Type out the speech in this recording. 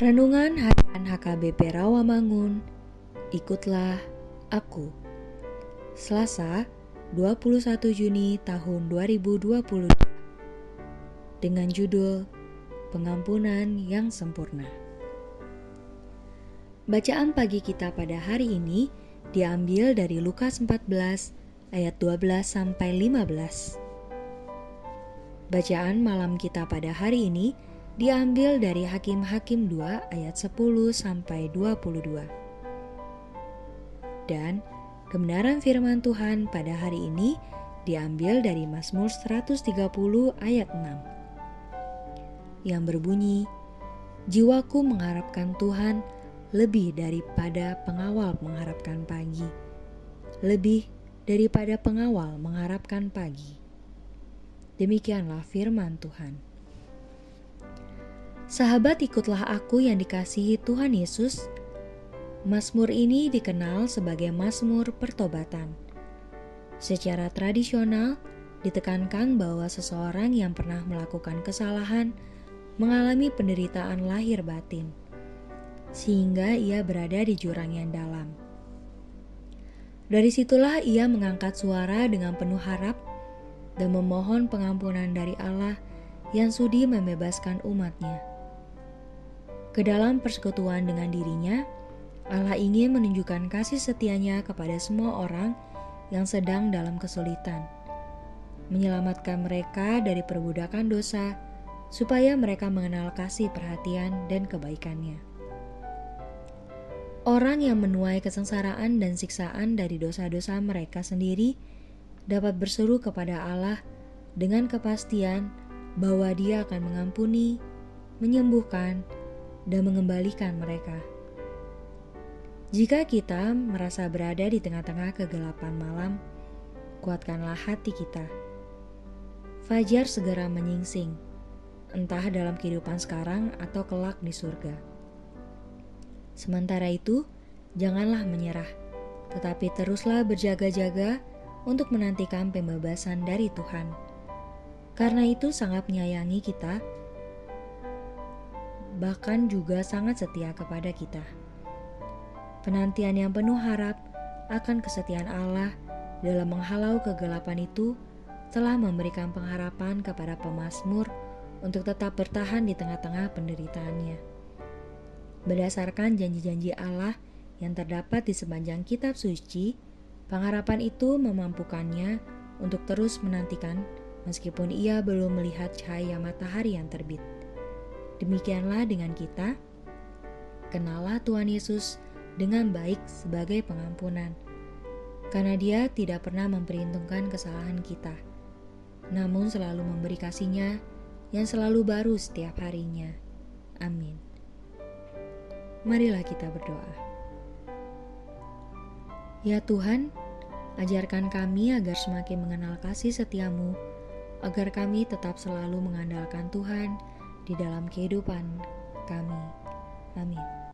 Renungan Harian HKBP Rawamangun. Ikutlah Aku. Selasa 21 Juni tahun 2022 Dengan judul Pengampunan yang Sempurna. Bacaan pagi kita pada hari ini diambil dari Lukas 14 ayat 12 sampai 15 Bacaan malam kita pada hari ini diambil dari Hakim-Hakim 2 ayat 10 sampai 22. Dan kebenaran firman Tuhan pada hari ini diambil dari Mazmur 130 ayat 6. Yang berbunyi, Jiwaku mengharapkan Tuhan lebih daripada pengawal mengharapkan pagi. Lebih daripada pengawal mengharapkan pagi. Demikianlah firman Tuhan. Sahabat ikutlah aku yang dikasihi Tuhan Yesus. Mazmur ini dikenal sebagai Mazmur pertobatan. Secara tradisional, ditekankan bahwa seseorang yang pernah melakukan kesalahan mengalami penderitaan lahir batin, sehingga ia berada di jurang yang dalam. Dari situlah ia mengangkat suara dengan penuh harap dan memohon pengampunan dari Allah yang sudi membebaskan umatnya. Ke dalam persekutuan dengan dirinya, Allah ingin menunjukkan kasih setianya kepada semua orang yang sedang dalam kesulitan, menyelamatkan mereka dari perbudakan dosa, supaya mereka mengenal kasih perhatian dan kebaikannya. Orang yang menuai kesengsaraan dan siksaan dari dosa-dosa mereka sendiri dapat berseru kepada Allah dengan kepastian bahwa Dia akan mengampuni, menyembuhkan, dan mengembalikan mereka. Jika kita merasa berada di tengah-tengah kegelapan malam, kuatkanlah hati kita. Fajar segera menyingsing, entah dalam kehidupan sekarang atau kelak di surga. Sementara itu, janganlah menyerah, tetapi teruslah berjaga-jaga untuk menantikan pembebasan dari Tuhan. Karena itu sangat menyayangi kita bahkan juga sangat setia kepada kita. Penantian yang penuh harap akan kesetiaan Allah dalam menghalau kegelapan itu telah memberikan pengharapan kepada pemazmur untuk tetap bertahan di tengah-tengah penderitaannya. Berdasarkan janji-janji Allah yang terdapat di sepanjang kitab suci, pengharapan itu memampukannya untuk terus menantikan meskipun ia belum melihat cahaya matahari yang terbit. Demikianlah dengan kita, kenalah Tuhan Yesus dengan baik sebagai pengampunan, karena Dia tidak pernah memperhitungkan kesalahan kita, namun selalu memberi kasihnya yang selalu baru setiap harinya. Amin. Marilah kita berdoa. Ya Tuhan, ajarkan kami agar semakin mengenal kasih setiamu, agar kami tetap selalu mengandalkan Tuhan di dalam kehidupan kami. Amin.